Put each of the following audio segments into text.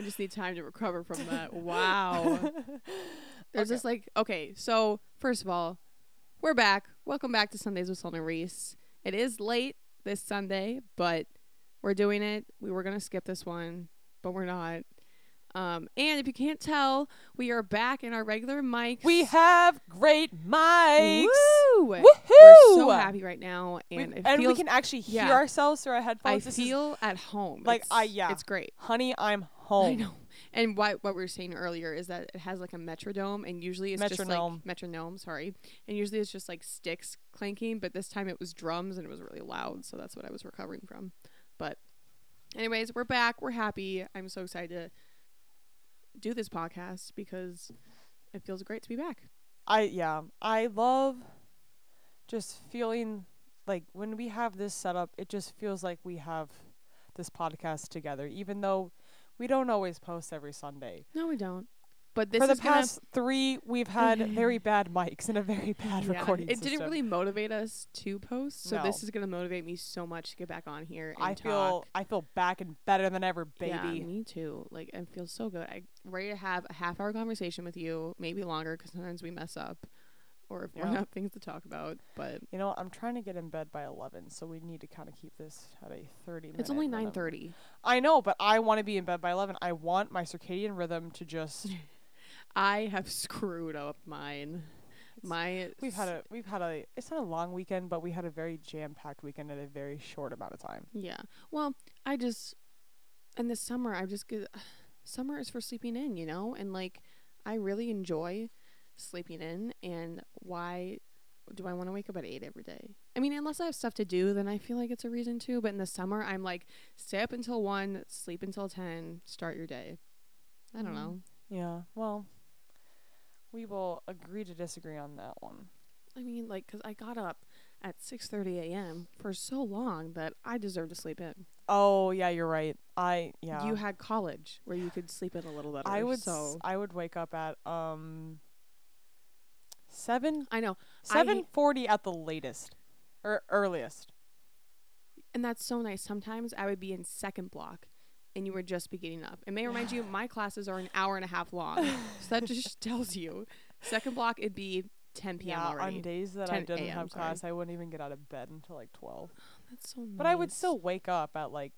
I just need time to recover from that. Wow. There's Okay. just like okay, so first of all, we're back. Welcome back to Sundays with Sona Reese. It is late this Sunday, but we're doing it. We were gonna skip this one, but we're not. Um, and if you can't tell, we are back in our regular mics. We have great mics. Woo! Woohoo! We're so happy right now, We- and it and we can actually hear yeah. ourselves through our I headphones. This is- feel at home. like, I- yeah. it's great. honey, I'm home. I know. And what what we were saying earlier is that it has like a metronome, and usually it's just like metronome. Sorry, and usually it's just like sticks clanking, but this time it was drums and it was really loud, so that's what I was recovering from. But, anyways, we're back. We're happy. I'm so excited to do this podcast because it feels great to be back. I yeah, I love just feeling like when we have this set up, it just feels like we have this podcast together, even though we don't always post every Sunday. No, we don't. But this For the past three, we've had mm-hmm. very bad mics and a very bad Yeah, recording It system. didn't really motivate us to post, so this is gonna motivate me so much to get back on here and I talk. feel I feel back and better than ever, baby. Yeah, me too. Like, I feel so good. I'm ready to have a half hour conversation with you, maybe longer, because sometimes we mess up, or if we Yeah. have things to talk about. But You know. I'm trying to get in bed by 11, so we need to kind of keep this at a 30 minute. it's only nine thirty. I know, but I want to be in bed by 11. I want my circadian rhythm to just I have screwed up mine. My We've had a we've had a it's not a long weekend, but we had a very jam packed weekend in a very short amount of time. yeah. Well, I just in the summer I just get summer is for sleeping in, you know, and like I really enjoy sleeping in. And why do I want to wake up at eight every day? I mean, unless I have stuff to do, then I feel like it's a reason to. But in the summer, I'm like, stay up until one, sleep until ten, start your day. I don't Mm. know. Yeah. Well, we will agree to disagree on that one. I mean, like, cause I got up at six thirty a.m. for so long that I deserve to sleep in. Oh yeah, you're right. I yeah. You had college where you could sleep in a little better. I would So I would wake up at um seven I know, seven forty at the latest or earliest. and that's so nice. Sometimes I would be in second block. And you were just beginning up. It may remind you, my classes are an hour and a half long. so that just tells you. Second block, it'd be 10 p.m. yeah, already. on days that I didn't have sorry. class, I wouldn't even get out of bed until like twelve. That's so nice. But I would still wake up at like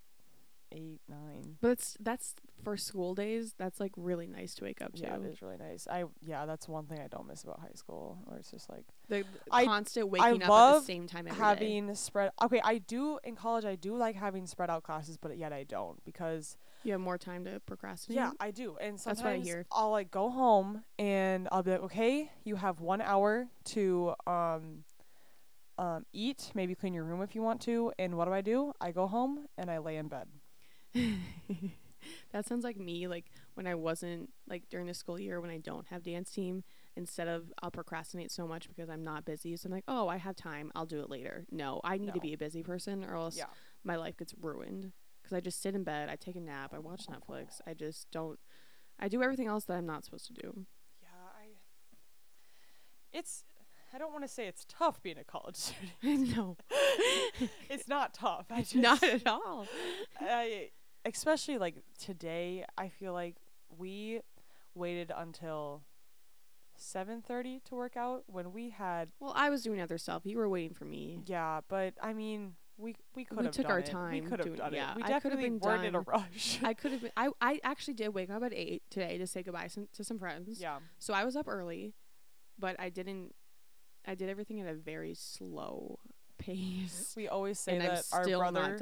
eight, nine. But it's that's for school days. That's like really nice to wake up to. Yeah, it is really nice. I yeah, that's one thing I don't miss about high school, where it's just like The, the I- constant waking up at the same time every day. having spread. Okay, I do in college. I do like having spread out classes, but yet I don't because You have more time to procrastinate. yeah, I do. And That's what I sometimes hear. I'll like go home and I'll be like, okay, you have one hour to um um eat, maybe clean your room if you want to. And what do I do? I go home and I lay in bed. that sounds like me. Like when I wasn't like during the school year when I don't have dance team. Instead of I'll procrastinate so much because I'm not busy. So I'm like, oh, I have time. I'll do it later. No, I need to be a busy person, or else Yeah. my life gets ruined. Because I just sit in bed, I take a nap, I watch Netflix. I just don't. I do everything else that I'm not supposed to do. Yeah, I. It's. I don't want to say it's tough being a college student. no, it's not tough. I just, not at all. I, especially like today, I feel like we waited until seven thirty to work out when we had. Well, I was doing other stuff. You were waiting for me. Yeah, but I mean, we we could have took done our it. We time could have doing- done yeah, it. We I could've definitely been weren't in a done. rush. I could have been. I I actually did wake up at eight today to say goodbye some, to some friends. yeah, So I was up early, but I didn't. I did everything at a very slow pace, we always say and that our brother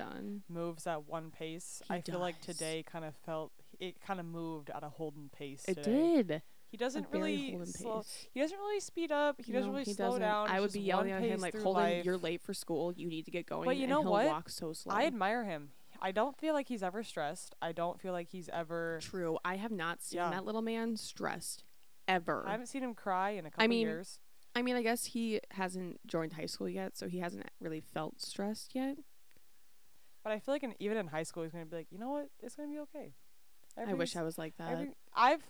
moves at one pace. He I feel like today kind of felt it kind of moved at a Holden pace. It today. did. He doesn't really slow. pace. He doesn't really speed up. He doesn't really he slow doesn't. down. I would be yelling at him like, through "Holden, life. you're late for school. You need to get going." But you and know he'll what? Walk so slow. I admire him. I don't feel like he's ever stressed. I don't feel like he's ever. True. I have not seen Yeah. that little man stressed ever. I haven't seen him cry in a couple mean, years. I mean, I guess he hasn't joined high school yet, so he hasn't really felt stressed yet. But I feel like in, even in high school, he's gonna be like, you know what? It's gonna be okay. I wish I was like that. Every, I've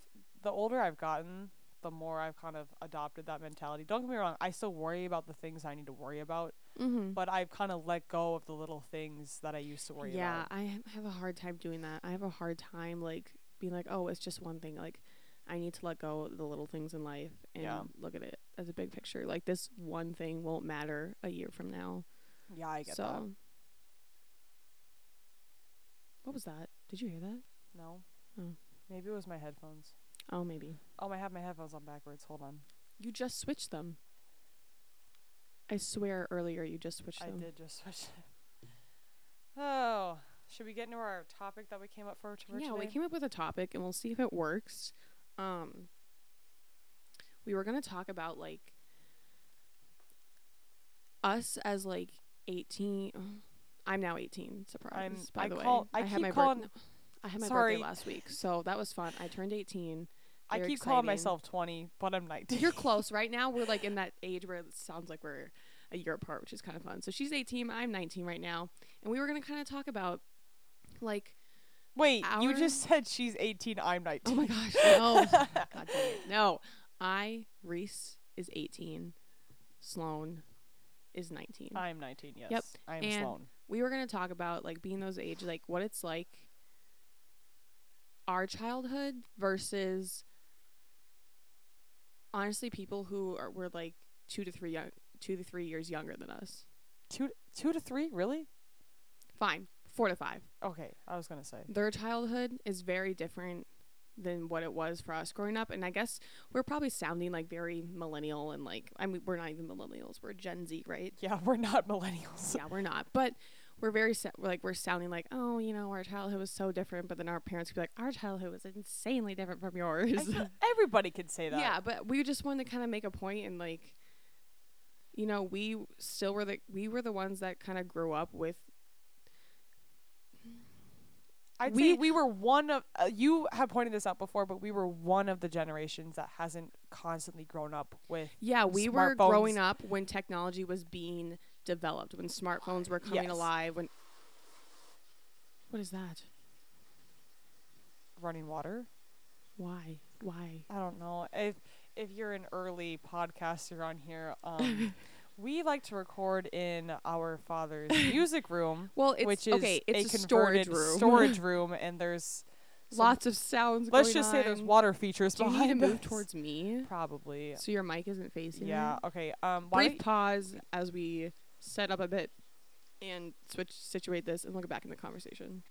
the older I've gotten, the more I've kind of adopted that mentality. Don't get me wrong. I still worry about the things I need to worry about, mm-hmm. but I've kind of let go of the little things that I used to worry Yeah, about. I have a hard time doing that. I have a hard time like being like, oh, it's just one thing. Like, I need to let go of the little things in life and Yeah. look at it as a big picture. Like, this one thing won't matter a year from now. Yeah, I get so, that. what was that? Did you hear that? No. Oh. Maybe it was my headphones. Oh, maybe. Oh, I have my headphones on backwards. Hold on. You just switched them. I swear earlier you just switched I them. I did just switch. oh, should we get into our topic that we came up for, for yeah, today? we came up with a topic and we'll see if it works. Um we were going to talk about like us as like 18 I'm now 18, surprise by I the call- way. I had my calling- birth- I had my Sorry. birthday last week, so that was fun. I turned 18. I keep calling myself 20, but I'm 19. You're close. Right now we're like in that age where it sounds like we're a year apart, which is kind of fun. So she's 18, I'm 19 right now, and we were going to kind of talk about like Wait, you just said she's 18, I'm 19. Oh my gosh, no. God dang it. No. I, Reese, is 18. Sloan is 19. I'm 19, yes. Yep, I'm and- Sloan. we were going to talk about, like, being those age, like, what it's like our childhood versus, honestly, people who are, were, like, two to three young, two to three years younger than us. Two, two to three? Really? Fine. Four to five. Okay, I was going to say. their childhood is very different than what it was for us growing up and i guess we're probably sounding like very millennial and like i mean we're not even millennials we're gen z right Yeah, we're not millennials. yeah we're not but we're very sa- we're like we're sounding like oh you know our childhood was so different but then our parents could be like our childhood was insanely different from yours Everybody could say that. yeah but we just wanted to kind of make a point and like you know we still were the we were the ones that kind of grew up with I'd We- we were one of uh, you have pointed this out before, but we were one of the generations that hasn't constantly grown up with. Yeah, we were growing up when technology was being developed, when smartphones were coming Yes. alive, when What is that? running water. Why? Why? I don't know if if you're an early podcaster on here. Um, we like to record in our father's music room, Well, it's which is okay, it's a, a, storage room. storage room, and there's Lots of sounds Let's just say there's water features Do you need behind to move us. towards me Probably. so your mic isn't facing Yeah. me? Okay. Um. Why Brief pause as we set up a bit and switch situate this and we'll get back in the conversation.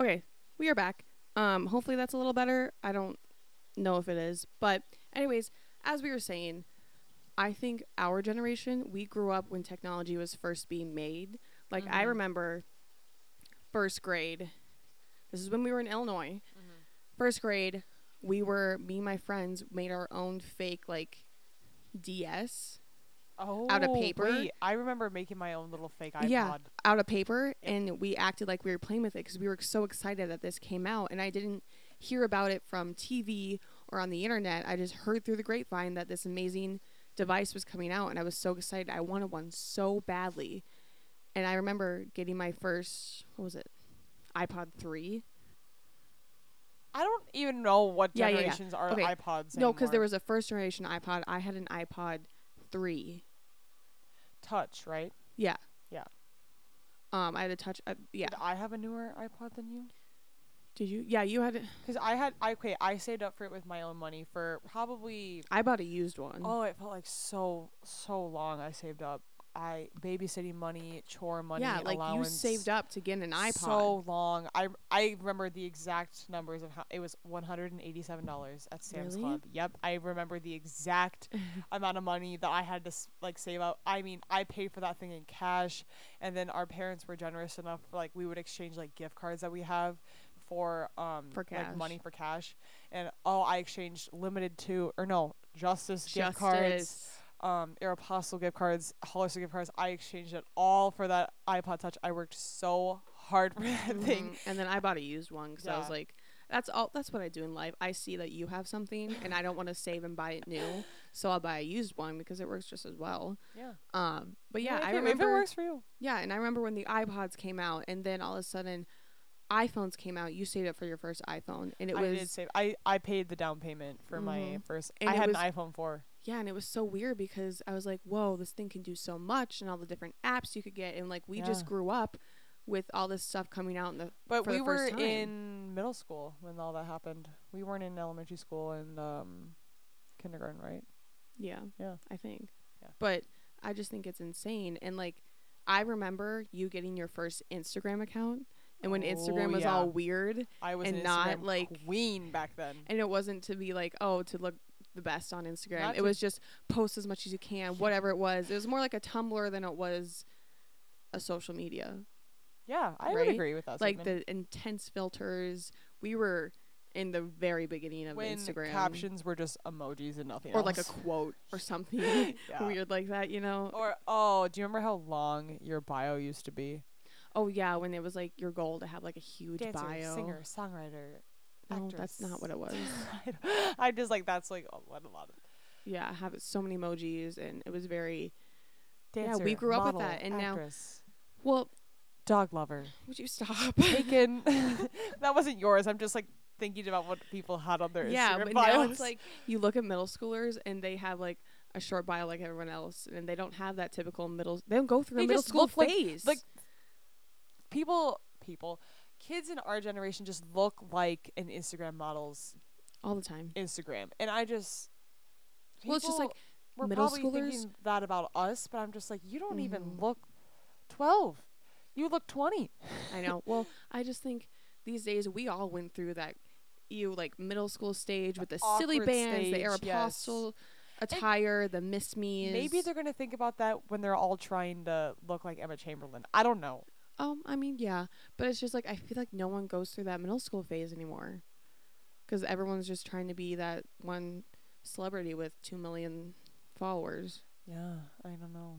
Okay, we are back. Um hopefully that's a little better. I don't know if it is. But anyways, as we were saying, I think our generation, we grew up when technology was first being made. Like I Mhm. remember first grade. This is when we were in Illinois. First grade, we were me and my friends made our own fake like DS oh, out of paper? Wait, I remember making my own little fake iPod. Yeah. out of paper and we acted like we were playing with it because we were so excited that this came out and i didn't hear about it from tv or on the internet i just heard through the grapevine that this amazing device was coming out and i was so excited i wanted one so badly and i remember getting my first what was it ipod 3 I don't even know what Yeah, yeah, yeah. generations are Okay. iPods. no because there anymore. was a first generation ipod i had an ipod 3 touch, right? yeah Yeah. um i had a touch uh, yeah Did I have a newer iPod than you? Did you yeah you had it. Because I had, I okay, I saved up for it with my own money for probably. i bought a used one Oh, it felt like so so long. I saved up. I babysitting money, chore money, yeah like allowance. you saved up to get an ipod So long. I I remember the exact numbers of how it was one hundred and eighty seven dollars at Sam's Really? Club. Yep, I remember the exact amount of money that I had to like save up. I mean, I paid for that thing in cash, and then our parents were generous enough. Like we would exchange like gift cards that we have for um For like money for cash, and oh, I exchanged Limited Too or no Justice gift cards Justice. um Aeropostale gift cards, Hollister gift cards. I exchanged it all for that iPod Touch. I worked so hard for that thing. Mhm. And then I bought a used one because I was like, that's all. That's what I do in life. I see that you have something, and I don't want to save and buy it new, so I'll buy a used one because it works just as well. Yeah. Um, but yeah, if I remember. it works for you. Yeah, and I remember when the iPods came out, and then all of a sudden, iPhones came out. You saved up for your first iPhone, and it I was did save. I I paid the down payment for my Mhm. first. And I had was- an iPhone four. yeah, and it was so weird because I was like, whoa, this thing can do so much, and all the different apps you could get, and like we just grew up with all this stuff coming out in the But we the were time. in middle school when all that happened. We weren't in elementary school and um kindergarten, right? yeah Yeah. I think Yeah. but I just think it's insane and like I remember you getting your first Instagram account and when Instagram Oh, was yeah. all weird I was And an not, Instagram like- queen back then. and it wasn't to be like oh to look the best on Instagram Not it was just post as much as you can whatever it was it was more like a Tumblr than it was a social media Yeah, I would agree with that. like statement. the intense filters we were in the very beginning of when Instagram captions were just emojis and nothing or else. like a quote or something yeah. weird like that you know Or oh, do you remember how long your bio used to be? Oh yeah when it was like your goal to have like a huge Dancer, bio singer, songwriter. no that's not what it was I, I just like that's like what a lot of yeah have so many emojis and it was very Yeah, we grew up with that, and now- actress, well dog lover. would you stop Taken. that wasn't yours. I'm just like thinking about what people had on their yeah Instagram but bios. now it's like you look at middle schoolers and they have like a short bio like everyone else and they don't have that typical middle they don't go through They a middle school look like- phase like people people kids in our generation just look like an Instagram model's all the time Instagram. And I just Well, it's just, like, were middle probably schoolers- thinking that about us, but I'm just like, you don't even Mhm. look twelve. You look twenty. I know. Well, I just think these days we all went through that you like middle school stage with the Silly Bandz, the stage, yes. Aeropostale attire, the Miss Me's. Maybe they're gonna think about that when they're all trying to look like Emma Chamberlain. I don't know. Um, I mean, yeah, but it's just like I feel like no one goes through that middle school phase anymore, because everyone's just trying to be that one celebrity with two million followers. Yeah, I don't know.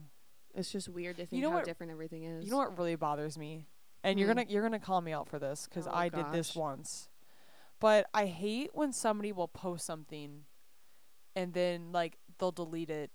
It's just weird to think know how what- different everything is. You know what really bothers me, and you're Hmm. gonna you're gonna call me out for this because Oh, I did this once. But I hate when somebody will post something, and then like they'll delete it.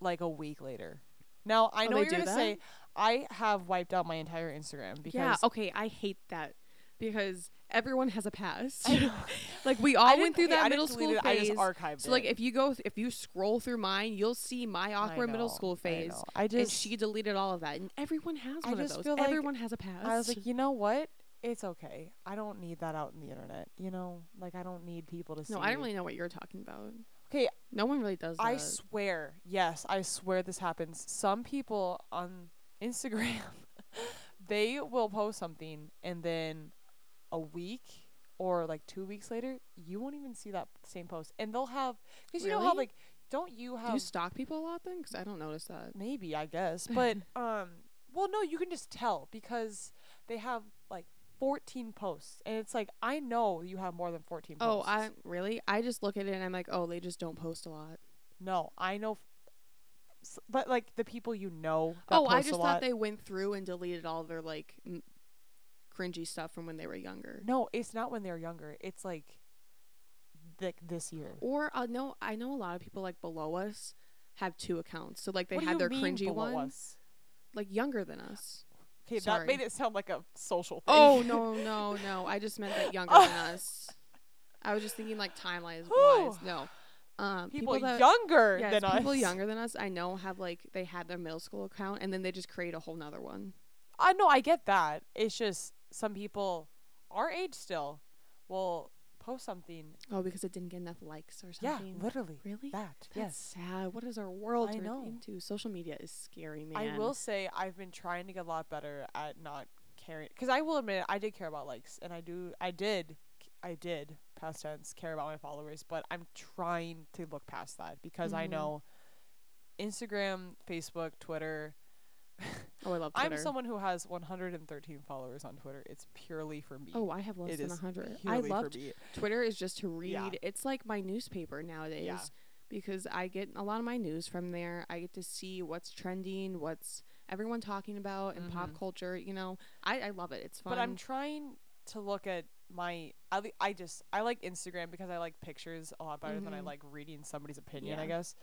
Like a week later. Now I Oh, know you're gonna say that? I have wiped out my entire Instagram because Yeah. Okay, I hate that because everyone has a past. Like we all went through okay, that I middle school it, phase. I just archived So like it. if you go th- if you scroll through mine, you'll see my I awkward middle know, school I phase. I and just she deleted all of that, and everyone has I one of just those. feel like everyone has a past. I was like, you know what? It's okay. I don't need that out in the internet. You know, like I don't need people to see. no, I don't really know what you're talking about. Okay, No one really does that. I swear, yes, I swear this happens. Some people on Instagram, they will post something and then a week or like two weeks later, you won't even see that same post. And they'll have, because you know how, Really? like, don't you Do have, you stalk people a lot then? Because I don't notice that. maybe, I guess, but, um, well, no, you can just tell because they have like 14 posts. And it's like, I know you have more than 14 Oh, posts. I really? I just look at it and I'm like, oh, they just don't post a lot. No, I know. But like the people you know. That Oh, I just thought they went through and deleted all their like m- cringy stuff from when they were younger. No, it's not when they're younger. It's like th- this year. Or uh, no, I know a lot of people like below us have two accounts. So like they what had their cringy below one, us? like younger than us. Okay, Sorry. that made it sound like a social thing. Oh no, no, no! I just meant that younger than us. I was just thinking like timeline wise. No, um, people, people, that younger yes, than us. people younger than us. I know have like they had their middle school account and then they just create a whole nother one. I know. I get that. It's just some people our age still will post something. Oh, because it didn't get enough likes or something. Yeah, literally. Really? That. That's yes. sad. What is our world I know. into? Social media is scary, man. I will say I've been trying to get a lot better at not caring because I will admit I did care about likes and I do I did I did past tense care about my followers but I'm trying to look past that because I Mhm. know Instagram, Facebook, Twitter. Oh, I love Twitter. I'm someone who has 113 followers on Twitter. It's purely for me. Oh, I have less It than hundred. I purely love. Twitter is just to read. Yeah. It's like my newspaper nowadays because I get a lot of my news from there. I get to see what's trending, what's everyone talking about in pop Mhm. culture. You know, I, I love it. It's fun. But I'm trying to look at my I, li- I just I like Instagram because I like pictures a lot better than I Mhm. like reading somebody's opinion, I guess.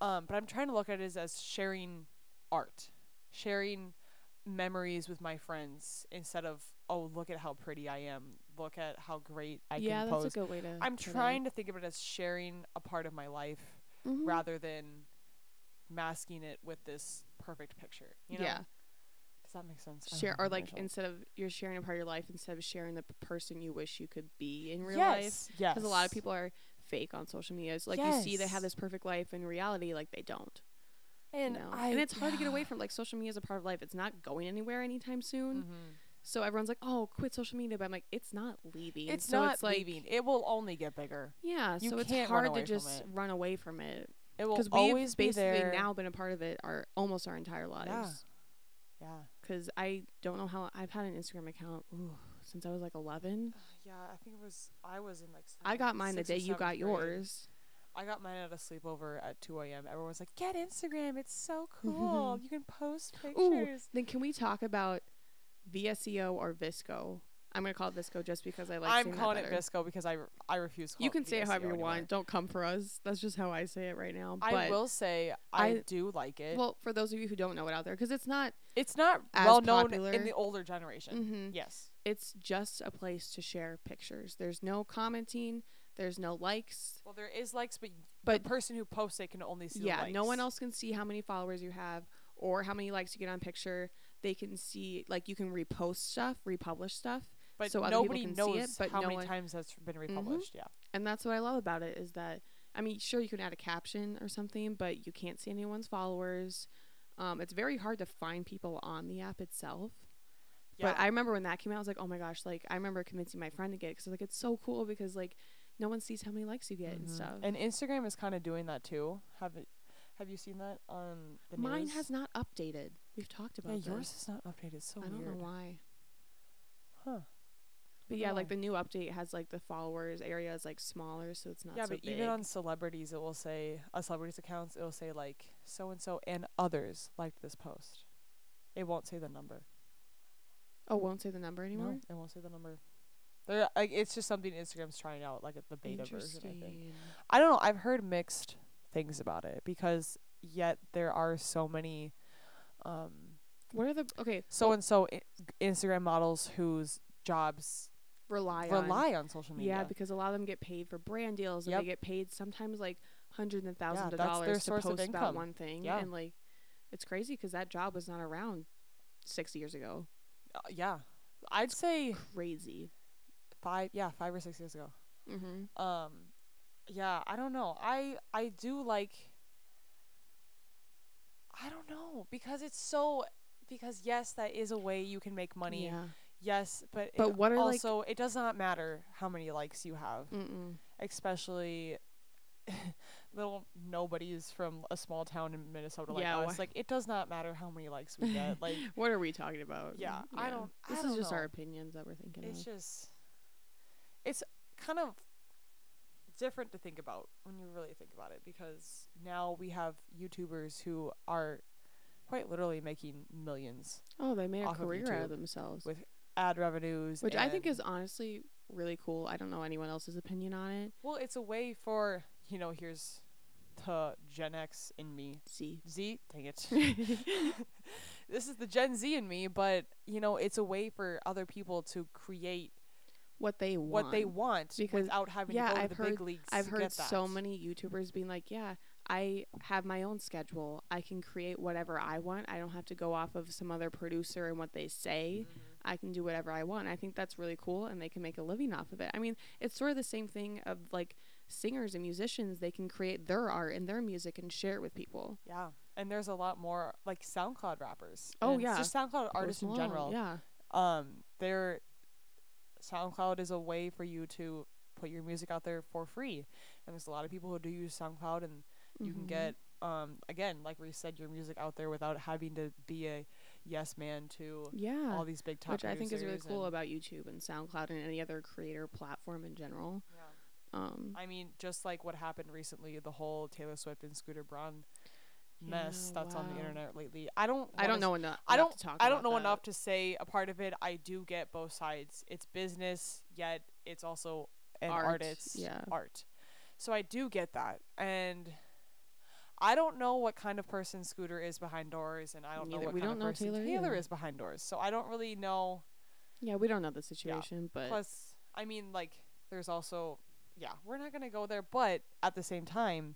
Um, but I'm trying to look at it as, sharing art, sharing memories with my friends instead of oh look at how pretty I am, look at how great I yeah, can that's post. a good way to. I'm trying to think of it as sharing a part of my life Mhm. rather than masking it with this perfect picture. You know? Yeah. That make sense? I share or like makes instead of you're sharing a part of your life instead of sharing the p- person you wish you could be in real life yes, yes. because a lot of people are fake on social media it's like you see they have this perfect life in reality like they don't and you know? I, and it's hard to get away from like social media is a part of life it's not going anywhere anytime soon Mm-hmm. so everyone's like oh quit social media but i'm like it's not leaving It's so not it's like leaving. It will only get bigger. yeah You so it's hard to just run away from it It will because we've always be basically there. now been a part of it our almost our entire lives Yeah. Yeah. Because I don't know how I've had an Instagram account ooh, since I was like 11. Uh, yeah, I think it was. I was in like. I got mine the day you got grade. yours. I got mine at a sleepover at 2 a.m. Everyone's like, "Get Instagram! It's so cool. you can post pictures." Then can we talk about VSCO or Visco? I'm gonna call it Visco just because I like. It. I'm calling it. Visco because I, I refuse. To call You can say it however you anymore. want. Don't come for us. That's just how I say it right now. I will say I, I- do like it. well, for those of you who don't know it out there, because it's not. it's not as well known popular. in the older generation. hmm Yes. It's just a place to share pictures. There's no commenting. There's no likes. Well, there is likes, but But the person who posts it can only see. yeah, no one else can see how many followers you have or how many likes you get on picture. They can see like you can repost stuff, republish stuff, But so nobody can knows it, but how no many one- times that's been republished. Yeah. and that's what I love about it is that I mean, sure you can add a caption or something, but you can't see anyone's followers. Um, it's very hard to find people on the app itself. Yeah. But I remember when that came out, I was like, oh my gosh, like I remember convincing my friend to get it because like it's so cool because like no one sees how many likes you get and Mhm. stuff. And Instagram is kind of doing that too. Have it? Have you seen that on the Mine news? has not updated. We've talked about Yeah, this. yours is not updated. So I don't know why. Huh. But yeah, know like the new update has like the followers area is like smaller, so it's not yeah, so but big. even on celebrities, it will say uh, celebrities accounts. It will say like so and so and others liked this post. It won't say the number. oh, won't say the number anymore. No, it won't say the number. They're like it's just something Instagram's trying out, like the beta version. I think. I don't know. I've heard mixed things about it because yet there are so many, um, What are the okay? so and so Instagram models whose jobs Rely on rely on social media. yeah, because a lot of them get paid for brand deals, and Yep. they get paid sometimes like hundreds and thousands of that's their dollars to source of post about income. one thing. Yeah. and like it's crazy because that job was not around six years ago. Uh, yeah, I'd say Crazy. five. Yeah, five or six years ago. Mm-hmm. Um, yeah, I don't know. I I do like. I don't know because it's so because yes, that is a way you can make money. Yeah. Yes, but But it what are, like- also it does not matter how many likes you have, Mm-mm. especially little nobodies from a small town in Minnesota like Yeah, us. wha- Like it does not matter how many likes we get. Like What are we talking about? Yeah, I don't- I This is don't just our opinions that we're thinking it's of. just it's kind of different to think about when you really think about it because now we have YouTubers who are quite literally making millions Oh, they made a off of career out of themselves. with ad revenues Which I think is honestly really cool. I don't know anyone else's opinion on it. well it's a way for you know here's the Gen X in me See. Z dang it this is the Gen Z in me but you know it's a way for other people to create what they want. what they want Because, without having yeah, to go to I've the heard- big leagues I've to heard get so many YouTubers being like, "Yeah, I have my own schedule. I can create whatever I want. I don't have to go off of some other producer and what they say. Mhm. I can do whatever I want." I think that's really cool and they can make a living off of it. I mean, it's sort of the same thing of like singers and musicians, they can create their art and their music and share it with people. Yeah, and there's a lot more like SoundCloud rappers. Oh, yeah. just SoundCloud artists in general. Yeah. Um, they're SoundCloud is a way for you to put your music out there for free, and there's a lot of people who do use SoundCloud, and you can Mhm. get um again like we said your music out there without having to be a yes man to Yeah. all these big top Which I think is really cool about YouTube and SoundCloud and any other creator platform in general. Yeah. Um, I mean, just like what happened recently, the whole Taylor Swift and Scooter Braun mess Yeah, that's on the internet lately. I don't. I don't know enough. I don't. To talk I don't know that. enough to say a part of it. I do get both sides. It's business, yet it's also an Art, artist yeah. art. So I do get that, and I don't know what kind of person Scooter is behind doors, and I don't know Neither- what we kind don't of know person Taylor Taylor is behind doors. So I don't really know. Yeah, we don't know the situation, but Plus, I mean, like, there's also, yeah, we're not gonna go there, but at the same time,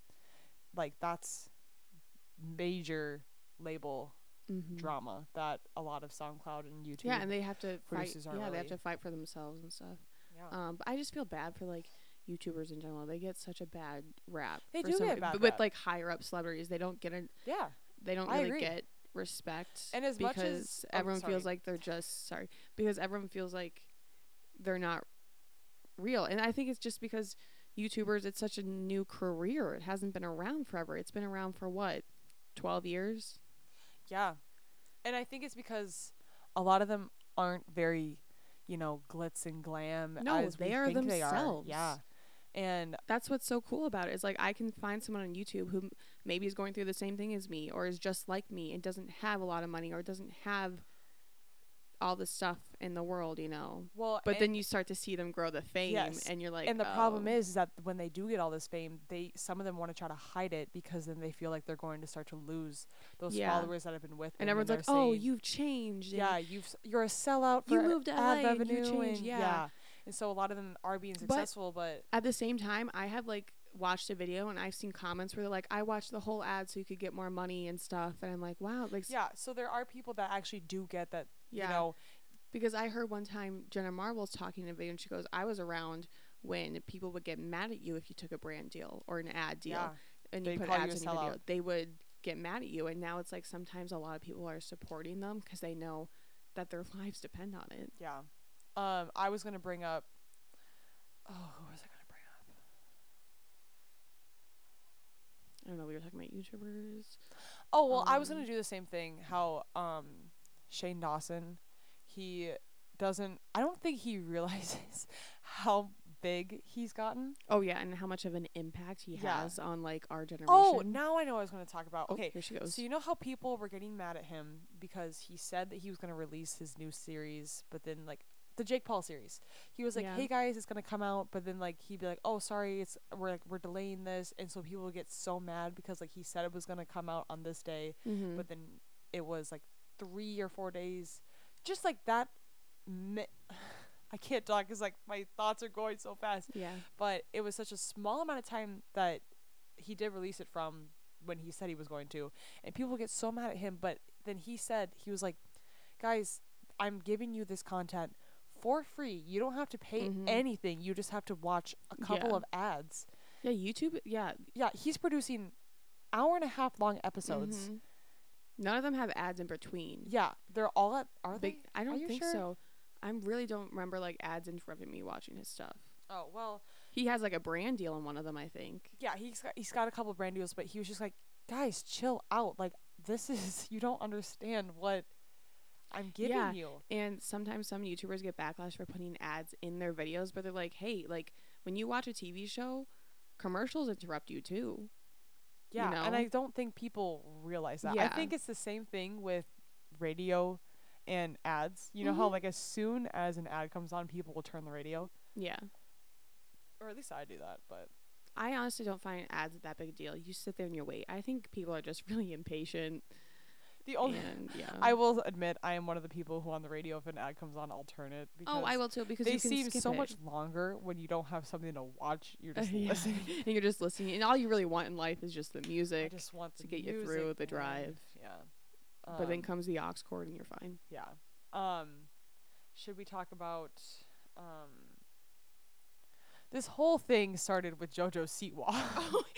like, that's major label Mhm. drama that a lot of SoundCloud and YouTube. Yeah, and they have to fight. Yeah, they have to fight for themselves and stuff. yeah. Um, but I just feel bad for like YouTubers in general. They get such a bad rap. They for do some- get a bad but with rap. like higher up celebrities. They don't get a yeah. they don't I really agree. get respect. And as much because as- oh, everyone feels like they're just sorry because everyone feels like they're not real, and I think it's just because YouTubers it's such a new career. It hasn't been around forever. It's been around for what twelve years. Yeah. And I think it's because a lot of them aren't very, you know, glitz and glam No, they are think they are. themselves. Yeah. And That's what's so cool about it. Is like I can find someone on YouTube who maybe is going through the same thing as me, or is just like me, and doesn't have a lot of money, or doesn't have all the stuff in the world, you know. well, But then you start to see them grow the fame, Yes. and you're like, and the problem "Oh." is that when they do get all this fame, they some of them want to try to hide it because then they feel like they're going to start to lose those Yeah. followers that have been with them. and everyone's they're like, "Oh, saying, you've changed." yeah, you've you're a sellout for You moved to ad LA and you changed, and yeah. And so a lot of them are being successful, but, At the same time, I have like watched a video and I've seen comments where they're like, "I watched the whole ad so you could get more money and stuff," and I'm like, "Wow!" Like, yeah. So there are people that actually do get that. yeah. You know, Because I heard one time Jenna Marbles talking in a video and she goes, I was around when people would get mad at you if you took a brand deal or an ad deal yeah. and you They'd put call you ads in your video. They would get mad at you. And now it's like sometimes a lot of people are supporting them because they know that their lives depend on it. Yeah. Um, I was gonna bring up. Oh, who was I gonna bring up? I don't know. We were talking about YouTubers. Oh well, I was Um, gonna do the same thing. How um, Shane Dawson, he doesn't. I don't think he realizes how big he's gotten. Oh, yeah. And how much of an impact he Yeah. has on like our generation. Oh, now I know what I was gonna talk about. Oh, Okay, Here she goes. so you know how people were getting mad at him because he said that he was gonna release his new series, but then like the Jake Paul series, he was like, Yeah. "Hey guys, it's gonna come out," but then like he'd be like, "Oh, sorry, it's we're like we're delaying this," and so people would get so mad because like he said it was gonna come out on this day, mm-hmm. but then it was like three or four days, just like that. Mi- I can't talk because like my thoughts are going so fast yeah. but it was such a small amount of time that he did release it from when he said he was going to and people get so mad at him but then he said he was like guys i'm giving you this content for free you don't have to pay Mhm. anything you just have to watch a couple Yeah. of ads Yeah. YouTube. Yeah. yeah he's producing hour and a half long episodes Mhm. None of them have ads in between. yeah they're all at are Big, they I don't think sure? so. I really don't remember like ads interrupting me watching his stuff. oh well He has like a brand deal in one of them, I think. yeah he's got, he's got a couple brand deals but he was just like guys chill out like this is you don't understand what i'm giving Yeah. you And sometimes some YouTubers get backlash for putting ads in their videos, but they're like, "Hey, like when you watch a TV show, commercials interrupt you too." Yeah, and know? I don't think people realize that. I think it's the same thing with radio and ads. You know how Mhm. like as soon as an ad comes on, people will turn the radio, Yeah. or at least I do that. But I honestly don't find ads that big a deal. You sit there and you wait. I think people are just really impatient. The only and yeah. I will admit I am one of the people who on the radio if an ad comes on, I'll turn it because oh, I will too because they you can seem so it. much longer when you don't have something to watch. You're just Yeah. listening. and you're just listening, and all you really want in life is just the music. I just want to get you through the drive. Yeah. but then Um, comes the aux cord, and you're fine. Yeah. Um should we talk about um this whole thing started with Jojo Siwa.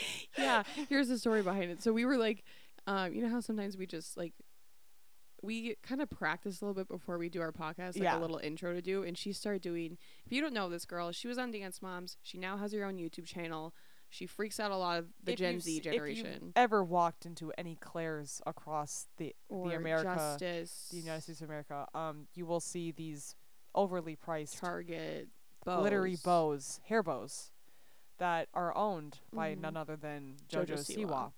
yeah, here's the story behind it. So we were like, um, you know how sometimes we just like we kind of practice a little bit before we do our podcast, like Yeah. a little intro to do. And she started doing. If you don't know this girl, she was on Dance Moms. She now has her own YouTube channel. She freaks out a lot of the If Gen you've Z generation ever walked into any Claire's across the or America- Justice, the United States of America, um, you will see these overly priced Target, glittery bows. bows, hair bows, that are owned by Mhm. none other than Jojo Jojo Siwa.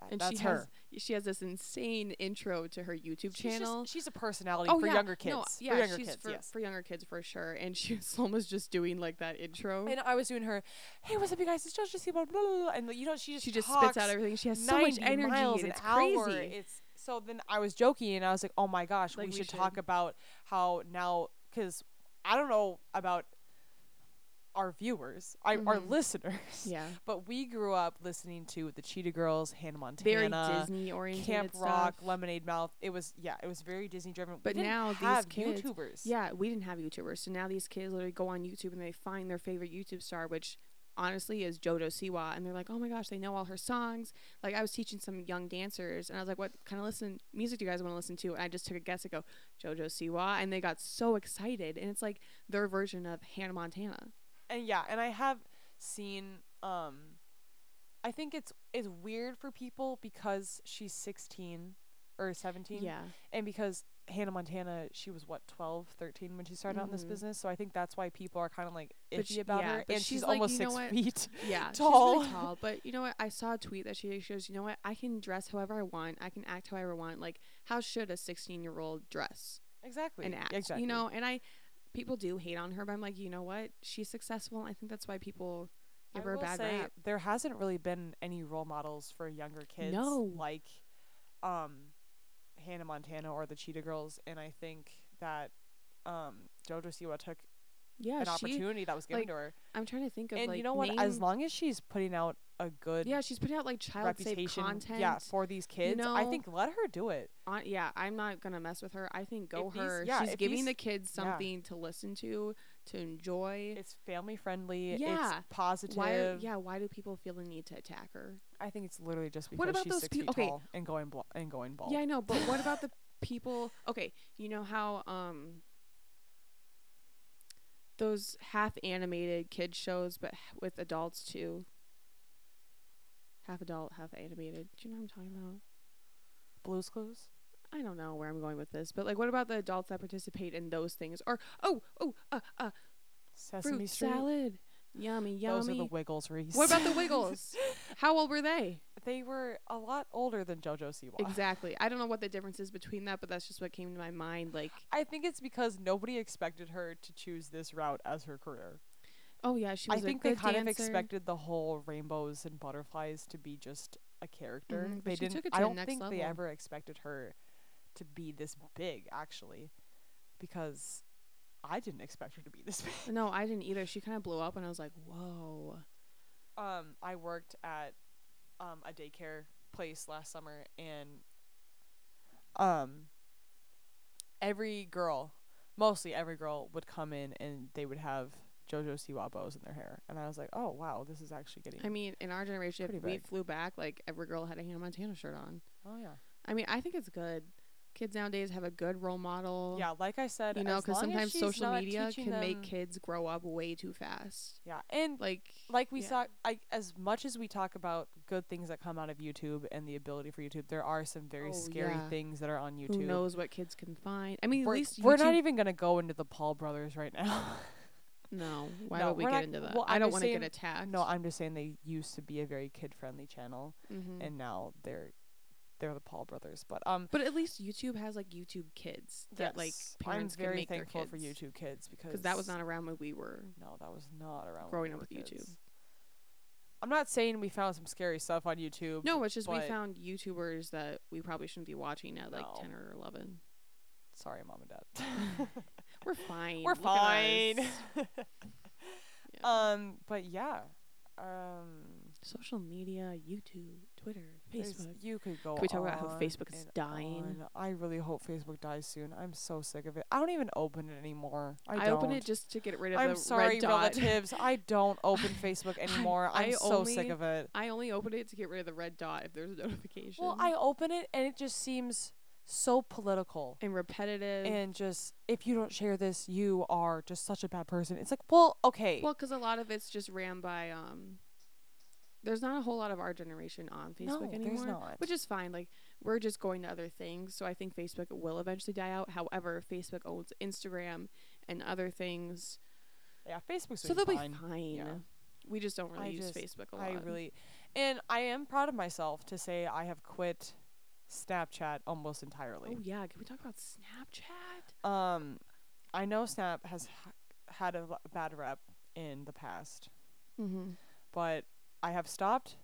That, And that's she her. has she has this insane intro to her YouTube She's just- channel. she's a personality oh for yeah, younger kids. No, for yeah, younger she's kids, for, yes. for younger kids for sure. And she was almost just doing like that intro. And I was doing her, hey, what's up, you guys? It's Jojo Siwa, blah, blah, blah. and you know she just she just spits out everything. She has so much energy, and an it's hour. crazy. It's so then I was joking and I was like, oh my gosh, Like, we, we should, talk about how now because I don't know about our viewers, our Mhm. listeners. Yeah. But we grew up listening to the Cheetah Girls, Hannah Montana, Very Disney oriented Camp stuff. Rock, Lemonade Mouth. It was yeah, it was very Disney driven. But now these have kids- YouTubers. Yeah, we didn't have YouTubers. So now these kids literally go on YouTube and they find their favorite YouTube star, which honestly is Jojo Siwa. And they're like, oh my gosh, they know all her songs. Like, I was teaching some young dancers and I was like, what kind of listen music do you guys want to listen to? And I just took a guess and go, Jojo Siwa. And they got so excited. And it's like their version of Hannah Montana. And yeah, and I have seen um I think it's it's weird for people because she's 16 or 17 Yeah. and because Hannah Montana she was what 12 13 when she started out in this Mhm. business so I think that's why people are kind of like she- about yeah, her and she's, she's like, almost 6 what? feet Yeah, Tall. She's really tall, but you know what? I saw a tweet that she shows. You know what? I can dress however I want. I can act however I want. Like, how should a sixteen-year-old dress exactly and act? exactly You know, and I, people do hate on her, but I'm like, you know what? She's successful. I think that's why people give I her a bad say rap. there hasn't really been any role models for younger kids No. like um Hannah Montana or the Cheetah Girls and I think that um Jojo Siwa took Yeah, an she. opportunity that was given like, to her. I'm trying to think of And like you know what? As long as she's putting out a good yeah, she's putting out like child safe reputation content. yeah, for these kids, I know, think let her do it. on, yeah, I'm not gonna mess with her. I think go If these- her. yeah, she's giving these- the kids yeah. something to listen to, to enjoy. It's family friendly, Yeah. it's positive. why? Yeah, why do people feel the need to attack her? I think it's literally just because What about she's those six peo- feet okay. tall and going bl- and going bald. Yeah, I know, but what about the people? Okay, you know how um those half animated kid shows, but with adults too. Half adult, half animated. Do you know what I'm talking about? Blue's Clues. I don't know where I'm going with this, but like, what about the adults that participate in those things? Or oh, oh, uh, uh, Sesame fruit Street. salad, yummy, yummy. Those are the Wiggles, Reese. what about the Wiggles? How old were they? they were a lot older than JoJo Siwa. Exactly. I don't know what the difference is between that, but that's just what came to my mind. Like, I think it's because nobody expected her to choose this route as her career. oh yeah, she Was I think they kind of expected the whole rainbows and butterflies to be just a character. Mhm, They didn't. I the don't next think they ever expected her to be this big, actually, because I didn't expect her to be this big. No, I didn't either. She kind of blew up, and I was like, "Whoa!" Um, I worked at um a daycare place last summer, and um, every girl, mostly every girl, would come in and they would have JoJo Siwa bows in their hair, and I was like, oh wow, this is actually getting. I mean, in our generation, if we big. flew back, like every girl had a Hannah Montana shirt on. oh yeah. I mean, I think it's good. Kids nowadays have a good role model. Yeah, like I said, you know, because sometimes social media can make kids grow up way too fast. Yeah, and Like, like we yeah. saw, I as much as we talk about good things that come out of YouTube and the ability for YouTube, there are some very Oh, scary yeah. things that are on YouTube. who knows what kids can find? I mean, We're, at least we're not even gonna go into the Paul brothers right now. No, why No, would we get not- into that? well, I don't want to get attacked. no, I'm just saying they used to be a very kid friendly channel, Mhm. and now they're they're the Paul brothers. But um, but at least YouTube has like YouTube Kids that like yes, parents I'm can very make thankful for. YouTube Kids because that was not around when we were. no, that was not around growing we up with YouTube. I'm not saying we found some scary stuff on YouTube. No, it's just we found YouTubers that we probably shouldn't be watching at like No. ten or eleven. Sorry, mom and dad. We're fine. We're Look fine. Yeah. um, but yeah, um, Social media, YouTube, Twitter, there's- Facebook. You could go. Can we talk about how on Facebook is and dying? on. I really hope Facebook dies soon. I'm so sick of it. I don't even open it anymore. I, I, don't. open it just to get rid of I'm the sorry, red dot. relatives. I don't open Facebook anymore. I'm I so sick only- of it. I only open it to get rid of the red dot if there's a notification. Well, I open it and it just seems so political. and repetitive. And just if you don't share this, you are just such a bad person. It's like, well, okay. well, because a lot of it's just ran by um. There's not a whole lot of our generation on Facebook no, anymore. there's not. which is fine. Like we're just going to other things, so I think Facebook will eventually die out. However, Facebook owns Instagram and other things, yeah, Facebook's so they'll fine. be fine. Yeah. We just don't really I use just- Facebook a lot. I really, and I am proud of myself to say I have quit Snapchat almost entirely. Oh yeah, can we talk about Snapchat? Um, I know Snap has h- had a bad rep in the past, Mm-hmm. but I have stopped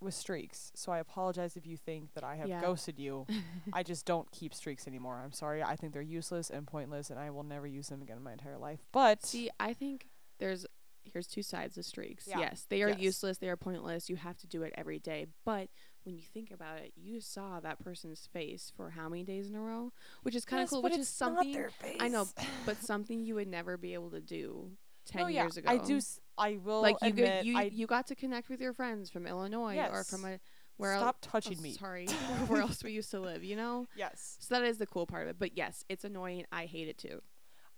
with streaks. So I apologize if you think that I have Yeah. ghosted you. I just don't keep streaks anymore. I'm sorry. I think they're useless and pointless, and I will never use them again in my entire life. But See, I think there's here's two sides of streaks. Yeah. Yes, they are Yes. useless, they are pointless. You have to do it every day. But when you think about it, you saw that person's face for how many days in a row? Which is kind of Yes, cool, which is something their I know, but something you would never be able to do 10 yeah, years ago. I do. s- I will like you admit. you I you got to connect with your friends from Illinois or from a where else stop touching oh, me. Sorry, where else we used to live, you know? Yes. So that is the cool part of it. But yes, it's annoying. I hate it too.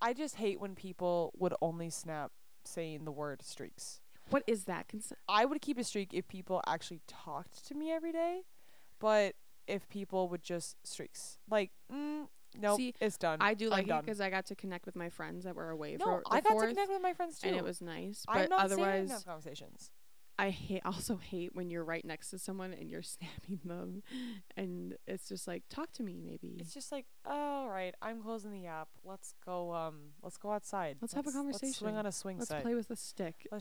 I just hate when people would only snap saying the word streaks. What is that? Cons- I would keep a streak if people actually talked to me every day, but if people would just streaks, like, mm, nope, See, it's done. I do I'm like it done. because I got to connect with my friends that were away no, for the I got fourth, to connect with my friends too. and it was nice. I'm But not saying I didn't otherwise, have conversations. I hate also hate when you're right next to someone and you're snapping them, and it's just like talk to me maybe. It's just like, all right, I'm closing the app. Let's go. Um, let's go outside. Let's have a Let's swing conversation. on a swing Let's set. play with a stick.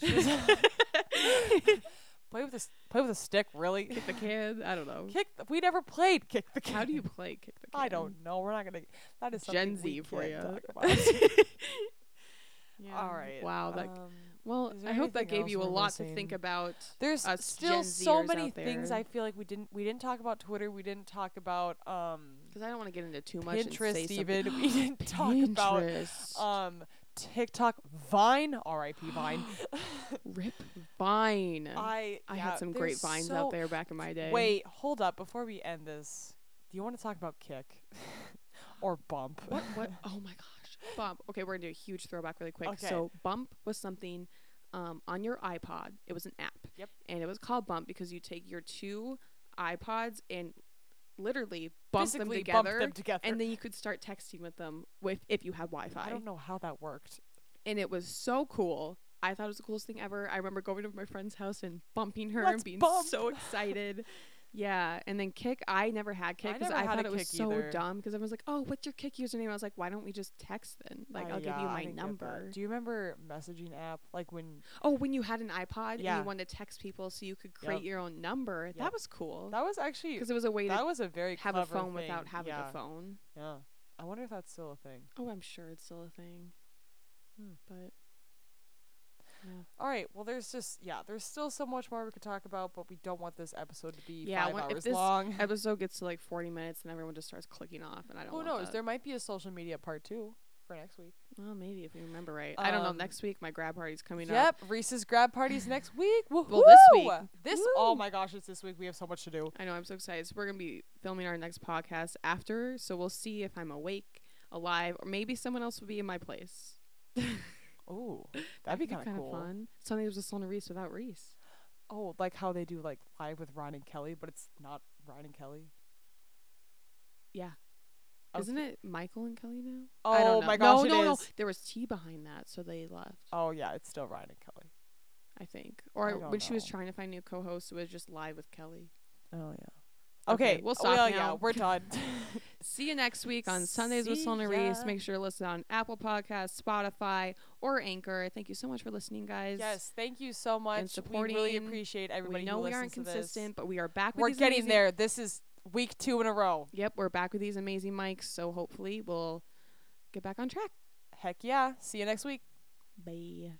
Play with a s- play with a stick. Really? Kick the can. I don't know. Kick. The, we never played kick the can. How do you play kick the can? I don't know. We're not gonna. That is Gen Z for you. yeah. All right. Wow. That. um, Well, I hope that gave you a lot to think about. there's still so many things. I feel like we didn't we didn't talk about Twitter. We didn't talk about um Because I don't want to get into too much. Pinterest even. We didn't talk about um TikTok, Vine, R.I.P. Vine. Rip Vine. I, I yeah, had some great there's vines so- out there back in my day. Wait, hold up. Before we end this, do you want to talk about Kik or Bump? What? What? Oh my gosh. Bump. Okay, we're gonna do a huge throwback really quick. Okay. So Bump was something um, on your iPod. It was an app. Yep. And it was called Bump because you take your two iPods and literally bump them together, bump them together. and then you could start texting with them with if you had Wi-Fi. I don't know how that worked. and it was so cool. I thought it was the coolest thing ever. I remember going to my friend's house and bumping her Let's and being bump. so excited. Yeah, and then Kik, I never had Kik because never I, thought it was so either. dumb because everyone's like, "Oh, what's your Kick username?" I was like, "Why don't we just text then? Like, I- I'll give you my didn't get that. number." Do you remember messaging app like when Oh, when you had an iPod and Yeah. you wanted to text people so you could create Yep. your own number, Yep. that was cool that was actually because it was a way that to was a very have a phone thing. without having yeah. a phone. Yeah. I wonder if that's still a thing. Oh, I'm sure it's still a thing. Hmm. But yeah. All right. Well, there's just yeah, there's still so much more we could talk about, but we don't want this episode to be Yeah, I five if hours this long. episode gets to like 40 minutes and everyone just starts clicking off and I don't Who knows? that. There might be a social media part two for next week. Well, maybe if you remember right. I don't know. Um, Next week my grab party's coming up. Yep, Reese's grab parties next week. Woo Well, this week. This oh my gosh, it's this week. We have so much to do. I know. I'm so excited. So we're gonna be filming our next podcast after. So we'll see if I'm awake, alive, or maybe someone else will be in my place. Ooh, that'd be kind of cool. fun. Sunday was a Sona Reese without Reese. Oh, like how they do like live with Ryan and Kelly, but it's not Ryan and Kelly. Yeah. Okay. Isn't it Michael and Kelly now? Oh know. my gosh, no, no, no. There was tea behind that, so they left. Oh yeah, it's still Ryan and Kelly. I think. Or I when she was trying to find new co-hosts, it was just live with Kelly. Oh yeah. Okay, Okay, we'll stop well, now. Yeah, we're done. See you next week on Sundays with See Reese. Make sure to listen on Apple Podcasts, Spotify, or Anchor. Thank you so much for listening, guys. yes, thank you so much. And supporting. we really appreciate everybody. we know we aren't consistent, but we are back. With We're getting amazing- there. This is week two in a row. Yep, we're back with these amazing mics. So hopefully we'll get back on track. Heck yeah! See you next week. Bye.